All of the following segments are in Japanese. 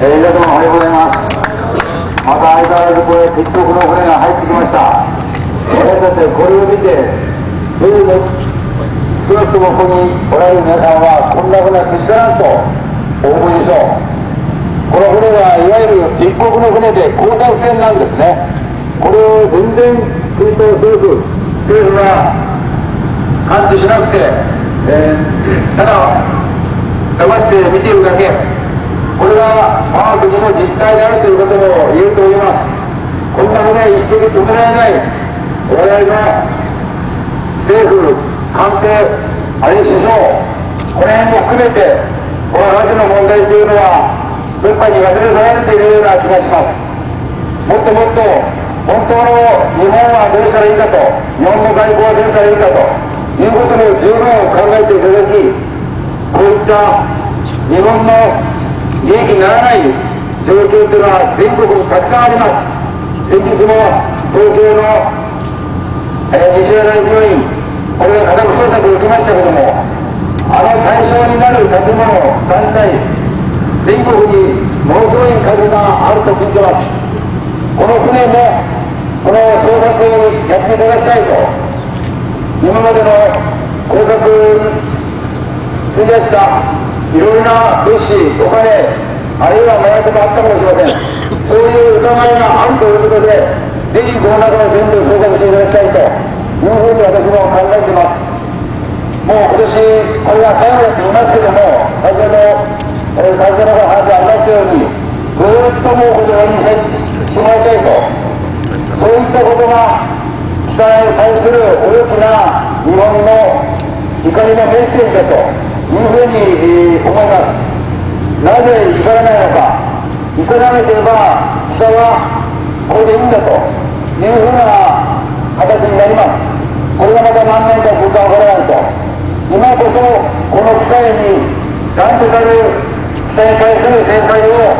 えー、皆様おはようございます。また相変わらずこれ、TikTok の船が入ってきました。私たちこれを見て、どういうの少なくともここにおられる皆さんは、こんな船はけしからんとお思いでしょう。この船はいわゆる一国の船で工作船なんですね。これを全然国と政府、政府が感知しなくて、えーただ、黙って見ているだけ。が我が国の実態であるということも言えると思います。こんな船一時止められない、我々の政府、官邸、あるいは首相、この辺も含めて、この話の問題というのは、どっかに忘れ去られているような気がします。もっともっと、本当の日本はどうしたらいいかと、日本の外交はどうしたらいいかということも十分考えていただき、こういった日本の利益にならない状況というのは全国にたくさんあります。先日も東京の、えー、西柳病院、これが家宅捜索を受けましたけども、あの対象になる建物、団体、全国にものすごい数があると聞いてます。この船も、この捜索をやっていただきたいと、今までの工作に費やしたいろいろな物資、お金、あるいは麻薬があったかもしれません。そういう疑いがあるということで、ぜひこの中の全部を捜索していただきたいというふうに私も考えています。もう今年、これが最後だと言いますけども、先ほど、えー、会社の話がありましたように、ずっともうこれにしてもらいたいと、そういったことが、北に対する大きな日本の怒りのメッセージだと。いうふうに、思います。なぜ怒らないのか。怒らなければ、北はこれでいいんだというふうな形になります。これがまた何年かするかわからないと。今こそ、この機会に、なんとかる北に対する制裁を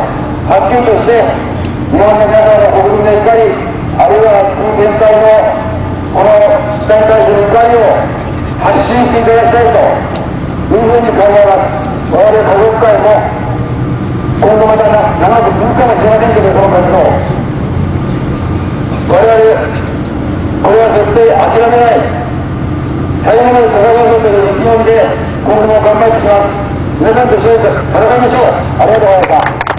はっきりとして、日本の皆さんの国民の怒り、あるいは国全体のこの北に対する怒りを発信していただきたいと。いうふうに考えます。我々家族会も、今後また長く続くかもしれませんけど、その活動。我々、これは絶対諦めない。最後まで戦うぞという意気込みで、今後も頑張っていきます。皆さんと一緒に戦いましょう。ありがとうございました。